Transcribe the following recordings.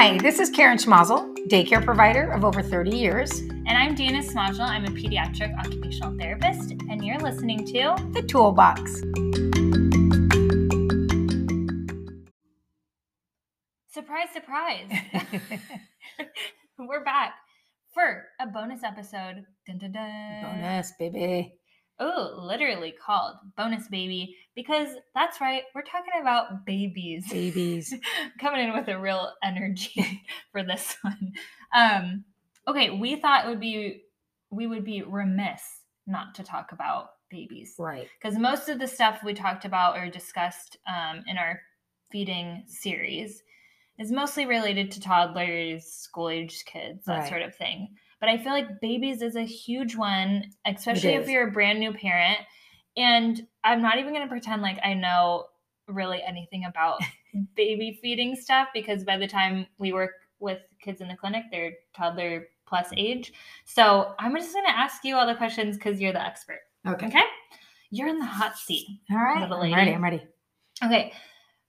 Hi, this is Karen Schmazel, daycare provider of over 30 years. And I'm Dana Smazel. I'm a pediatric occupational therapist, and you're listening to The Toolbox. Surprise, surprise. We're back for a bonus episode. Dun, dun, dun. Bonus, baby. Oh, literally called Bonus Baby because that's right, we're talking about babies. Babies. Coming in with a real energy for this one. Um, okay, we thought it would be we would be remiss not to talk about babies Right. because most of the stuff we talked about or discussed um, in our feeding series is mostly related to toddlers, school age kids, that Right. sort of thing. But I feel like babies is a huge one, especially if you're a brand new parent. And I'm not even going to pretend like I know really anything about baby feeding stuff because by the time we work with kids in the clinic, they're toddler plus age. So I'm just going to ask you all the questions because you're the expert. Okay. Okay? You're in the hot seat. All right. I'm ready. I'm ready. Okay.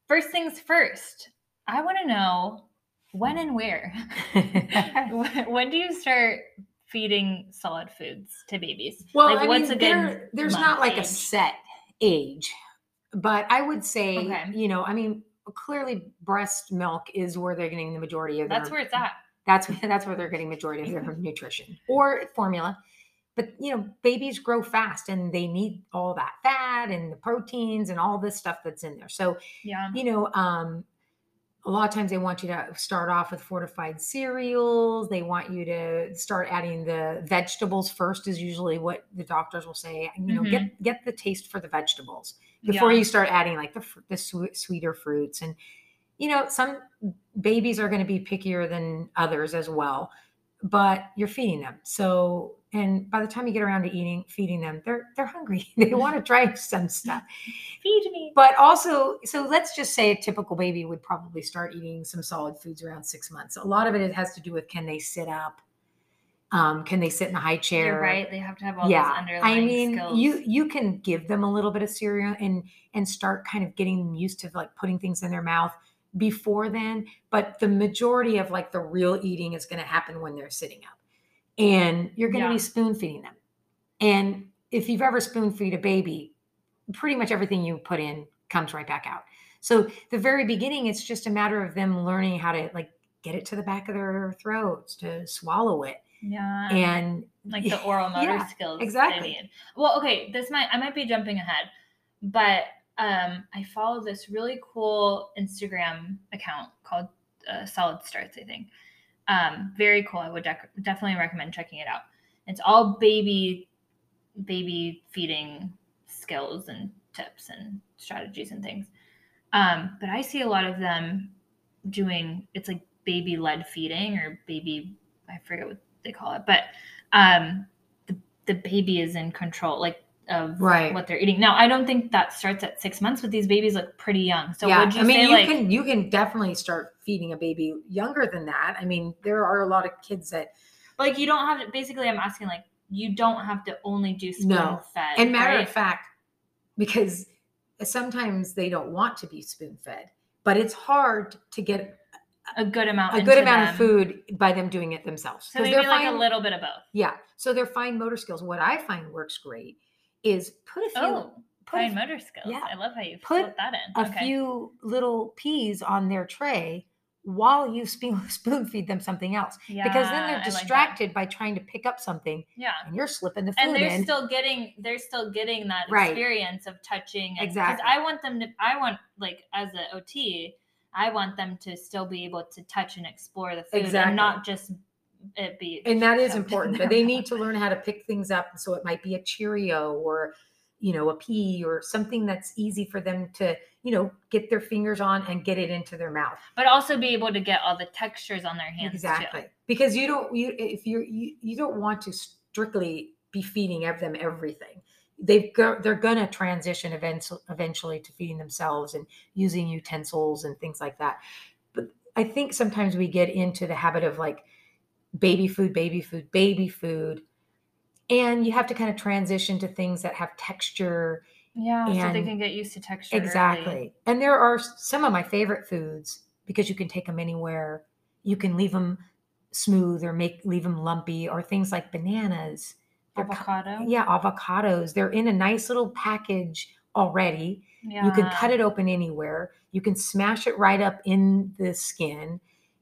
First things first, I want to know when and where. when do you start feeding solid foods to babies? Well, Like, I what's mean, a there, there's not like a set age, but I would say, Okay. you know, I mean, clearly breast milk is where they're getting the majority of their, That's where it's at. that's that's where they're getting majority of their nutrition or formula but you know babies grow fast and they need all that fat and the proteins and all this stuff that's in there so Yeah. you know um a lot of times they want you to start off with fortified cereals. They want you to start adding the vegetables first is usually what the doctors will say you know get mm-hmm. get the taste for the vegetables before Yeah. you start adding like the the swe- sweeter fruits. And you know some babies are going to be pickier than others as well but you're feeding them. So and by the time you get around to eating feeding them they're they're hungry they want to try some stuff Feed me. but also so let's just say a typical baby would probably start eating some solid foods around six months a lot of it has to do with can they sit up um, can they sit in a high chair You're right. They have to have all those yeah underlying i mean skills. you you can give them a little bit of cereal and and start kind of getting them used to like putting things in their mouth before then but the majority of like the real eating is going to happen when they're sitting up and you're going to Yeah. be spoon feeding them and if you've ever spoon feed a baby pretty much everything you put in comes right back out so the very beginning it's just a matter of them learning how to like get it to the back of their throats to swallow it yeah. and like the oral motor Yeah, skills. exactly. Well, okay, this might I might be jumping ahead, but um, I follow this really cool Instagram account called uh, Solid Starts. I think um, very cool. I would dec- definitely recommend checking it out. It's all baby baby feeding skills and tips and strategies and things. Um, but I see a lot of them doing it's like baby led feeding or baby I forget what they call it, but um, the the baby is in control, like of Right. what they're eating. Now, I don't think that starts at six months, but these babies look pretty young. So yeah, would you I mean, say you like can you can definitely start feeding a baby younger than that. I mean, there are a lot of kids that, like you don't have to? Basically, I'm asking like you don't have to only do spoon No. fed. and matter right? of fact, because sometimes they don't want to be spoon fed, but it's hard to get a good amount, a good amount them. of food by them doing it themselves. So maybe they're like a little bit of both. Yeah, so their fine motor skills. What I find works great is put a few Oh, put a fine motor skills. yeah. I love how you Put that in. a few little peas on their tray while you spoon spoon feed them something else yeah, because then they're like distracted by trying to pick up something Yeah. and you're slipping the food and they're in. still getting they're still getting that Right. experience of touching and- Exactly. i want them to i want like as a ot i want them to still be able to touch and explore the food Exactly. and not just it be and that is important but they need to learn how to pick things up so it might be a cheerio or you know a pea or something that's easy for them to you know get their fingers on and get it into their mouth. But also be able to get all the textures on their hands exactly too. because you don't you if you're you, you don't want to strictly be feeding them everything. They've go, they're gonna transition events eventually to feeding themselves and using utensils and things like that. But i think sometimes we get into the habit of like baby food baby food baby food. And you have to kind of transition to things that have texture yeah so they can get used to texture early. exactly. And there are some of my favorite foods because you can take them anywhere. You can leave them smooth or make leave them lumpy or things like bananas. Avocado. yeah avocados. They're in a nice little package already. Yeah. you can cut it open anywhere. You can smash it right up in the skin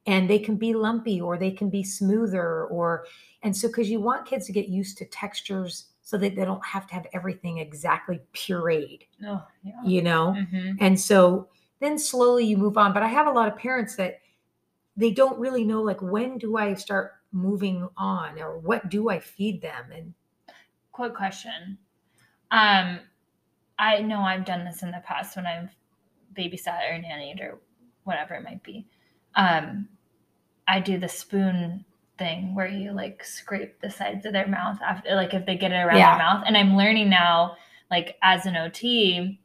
and they can be lumpy or they can be smoother or and so because you want kids to get used to textures so that they don't have to have everything exactly pureed Oh, yeah. you know hmm and so then slowly you move on but i have a lot of parents that they don't really know like when do i start moving on or what do i feed them and Quick question. Um, I know I've done this in the past when I've babysat or nannied or whatever it might be. Um, I do the spoon thing where you like scrape the sides of their mouth after, like if they get it around Yeah. their mouth. And I'm learning now, like as an OT,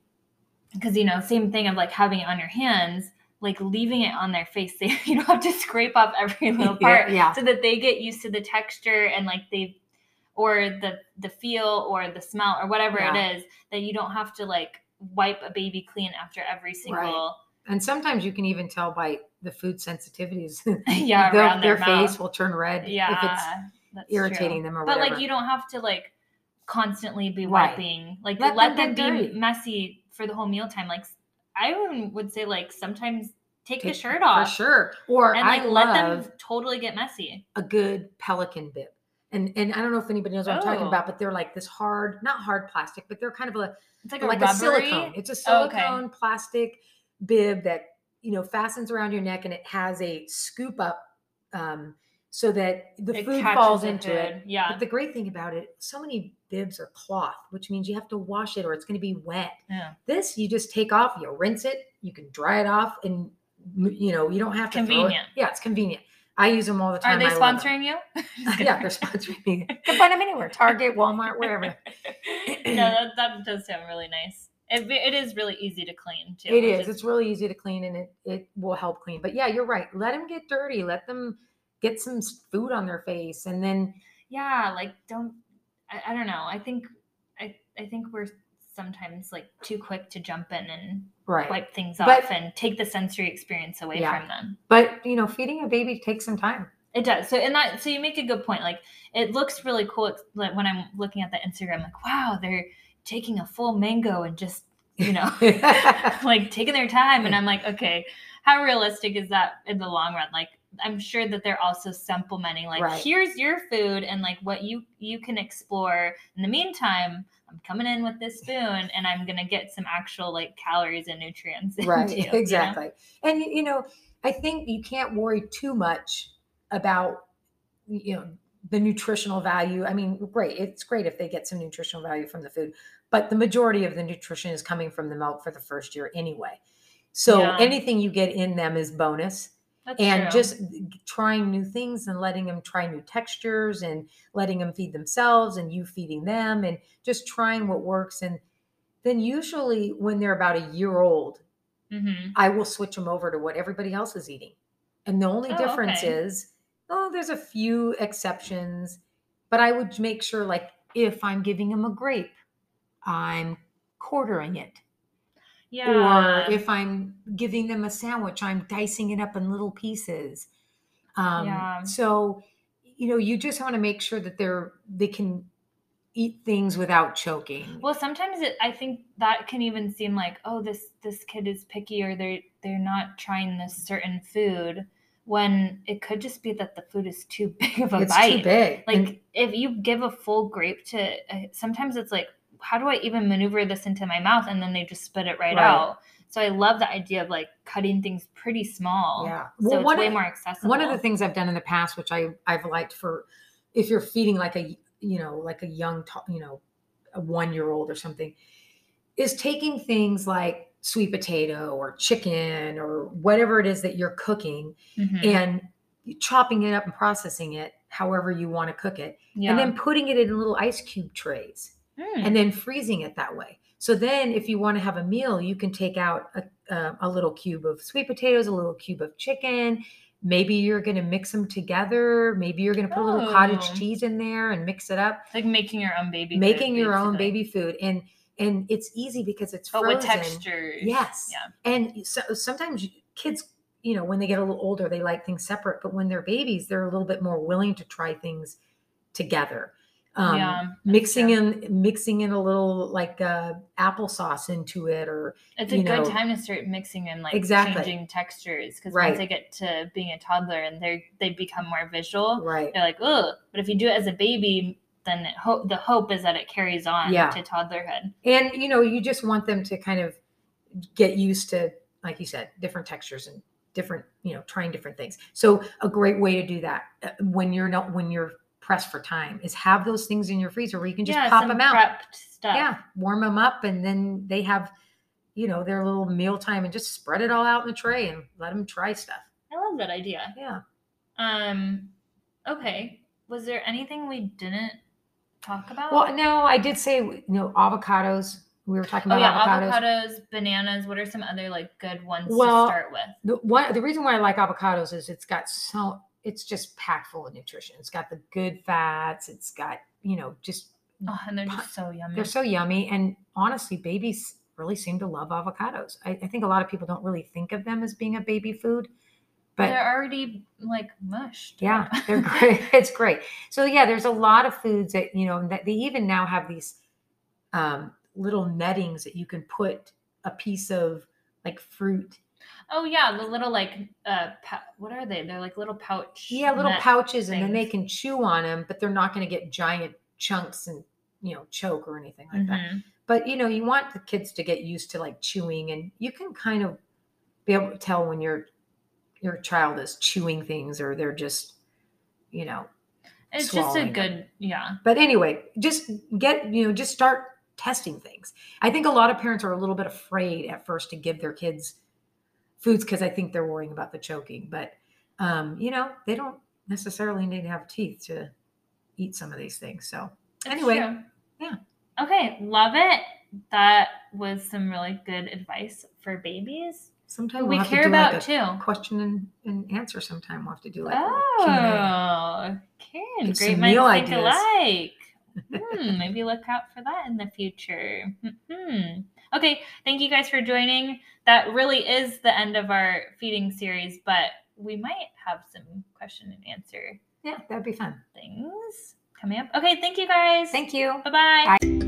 because you know, same thing of like having it on your hands, like leaving it on their face. So you don't have to scrape off every little part yeah so that they get used to the texture and like they or the the feel or the smell or whatever Yeah. it is that you don't have to like wipe a baby clean after every single and sometimes you can even tell by the food sensitivities yeah Their- their, their face will turn red yeah if it's irritating true. them or but whatever like you don't have to like constantly be Right. wiping like Let let, them them, be dirty. messy for the whole mealtime like i would say like sometimes take, the Take- shirt for off sure or and like i let them totally get messy a good pelican bib and and i don't know if anybody knows what i'm talking Oh. about but they're like this hard not hard plastic but they're kind of a it's like a like a silicone. It's a Oh, okay. silicone plastic bib that you know fastens around your neck, and it has a scoop up um, so that the It food falls into it. yeah But the great thing about it, so many bibs are cloth, which means you have to wash it or it's going to be wet. yeah This you just take off, you rinse it, you can dry it off, and you know you don't have to throw it. Convenient. Yeah, it's convenient. I use them all the time. Are they I sponsoring you? yeah, they're sponsoring me. You can find them anywhere: Target, Walmart, wherever. no, that, that does sound really nice. It, it is really easy to clean too. It is. is. It's really easy to clean and it, it will help clean. But yeah, you're right. Let them get dirty. Let them get some food on their face. And then, yeah, like don't. I, I don't know. I think I I think we're sometimes like too quick to jump in and right. wipe things But- off and take the sensory experience away Yeah. from them. but, you know, feeding a baby takes some time. It does. So and that so you make a good point. Like it looks really cool. It's like when I'm looking at the Instagram, like wow, they're taking a full mango and just you know like taking their time and i'm like okay how realistic is that in the long run like i'm sure that they're also supplementing like Right. here's your food and like what you you can explore in the meantime i'm coming in with this spoon and i'm gonna get some actual like calories and nutrients into right. you, you know? exactly. And, you know, I think you can't worry too much about, you know, the nutritional value. I mean, great. It's great if they get some nutritional value from the food, but the majority of the nutrition is coming from the milk for the first year anyway. So Yeah. anything you get in them is bonus. That's and true. just trying new things and letting them try new textures and letting them feed themselves and you feeding them and just trying what works and then usually when they're about a year old Mhm. i will switch them over to what everybody else is eating and the only Oh, difference okay. is oh there's a few exceptions but i would make sure like if i'm giving them a grape i'm quartering it yeah or if I'm giving them a sandwich, I'm dicing it up in little pieces. Um, Yeah. So, you know, you just want to make sure that they're they can eat things without choking. Well, sometimes it, I think that can even seem like, oh, this this kid is picky, or they're they're not trying this certain food, when it could just be that the food is too big of a it's bite. too big. Like And- if you give a full grape to, uh, sometimes it's like, how do I even maneuver this into my mouth? And then they just spit it right, Right. out. So I love the idea of like cutting things pretty small. yeah. So it's one way of, more accessible. one of the things I've done in the past, which I I've liked for if you're feeding like a you know like a young you know a one year old or something, is taking things like sweet potato or chicken or whatever it is that you're cooking Mhm. and chopping it up and processing it however you want to cook it yeah. and then putting it in little ice cube trays Mm. and then freezing it that way so then if you want to have a meal you can take out a, uh, a little cube of sweet potatoes a little cube of chicken maybe you're going to mix them together maybe you're going to put a little cottage Oh. cheese in there and mix it up like making your own baby. food, making your own baby food and and it's easy because it's but frozen with textures. Yes. Yeah. and so, sometimes kids you know when they get a little older they like things separate but when they're babies they're a little bit more willing to try things together um, Yeah, mixing true. in mixing in a little like uh, applesauce into it or It's a good know- time to start mixing in like Exactly. changing textures because Right. once they get to being a toddler and they they become more visual, right they're like, oh. But if you do it as a baby, then it ho- the hope is that it carries on Yeah. to toddlerhood. and you know you just want them to kind of get used to like you said different textures and different you know trying different things so a great way to do that uh, when you're not when you're pressed for time is have those things in your freezer where you can just yeah, pop them out prepped stuff. yeah warm them up and then they have you know their little meal time and just spread it all out in the tray and let them try stuff I love that idea. yeah Um, okay. Was there anything we didn't talk about? well no i did say you know avocados we were talking oh about yeah, avocados avocados, bananas. What are some other like good ones Well, to start with? the one the reason why I like avocados is it's got so it's just packed full of nutrition. It's got the good fats. It's got you know just Oh, and they're just so yummy. they're so yummy. And honestly, babies really seem to love avocados. I, I think a lot of people don't really think of them as being a baby food, but they're already like mushed. yeah, they're great. It's great. So yeah, there's a lot of foods that you know that they even now have these um, little nettings that you can put a piece of like fruit Oh yeah, the little like uh, pou- what are they? They're like little pouch. Yeah, little pouches, and then they can chew on them, but they're not going to get giant chunks and you know choke or anything like that. Mhm. But you know, you want the kids to get used to like chewing, and you can kind of be able to tell when your your child is chewing things or they're just you know. It's just a good yeah. But anyway, just get you know just start testing things. I think a lot of parents are a little bit afraid at first to give their kids foods because I think they're worrying about the choking, but um, you know they don't necessarily need to have teeth to eat some of these things. So Anyway, true. yeah. Okay, love it. That was some really good advice for babies. We'll we have to care do about like too. question and, and answer. Sometime we'll have to do like a little Q&A. Oh, Karen, great minds meal think ideas. alike. hmm, maybe look out for that in the future. Hmm. Okay, thank you guys for joining. That really is the end of our feeding series, but we might have some question and answer Yeah, that'd be fun. things coming up. Okay, thank you guys. Thank you. Bye-bye. Bye.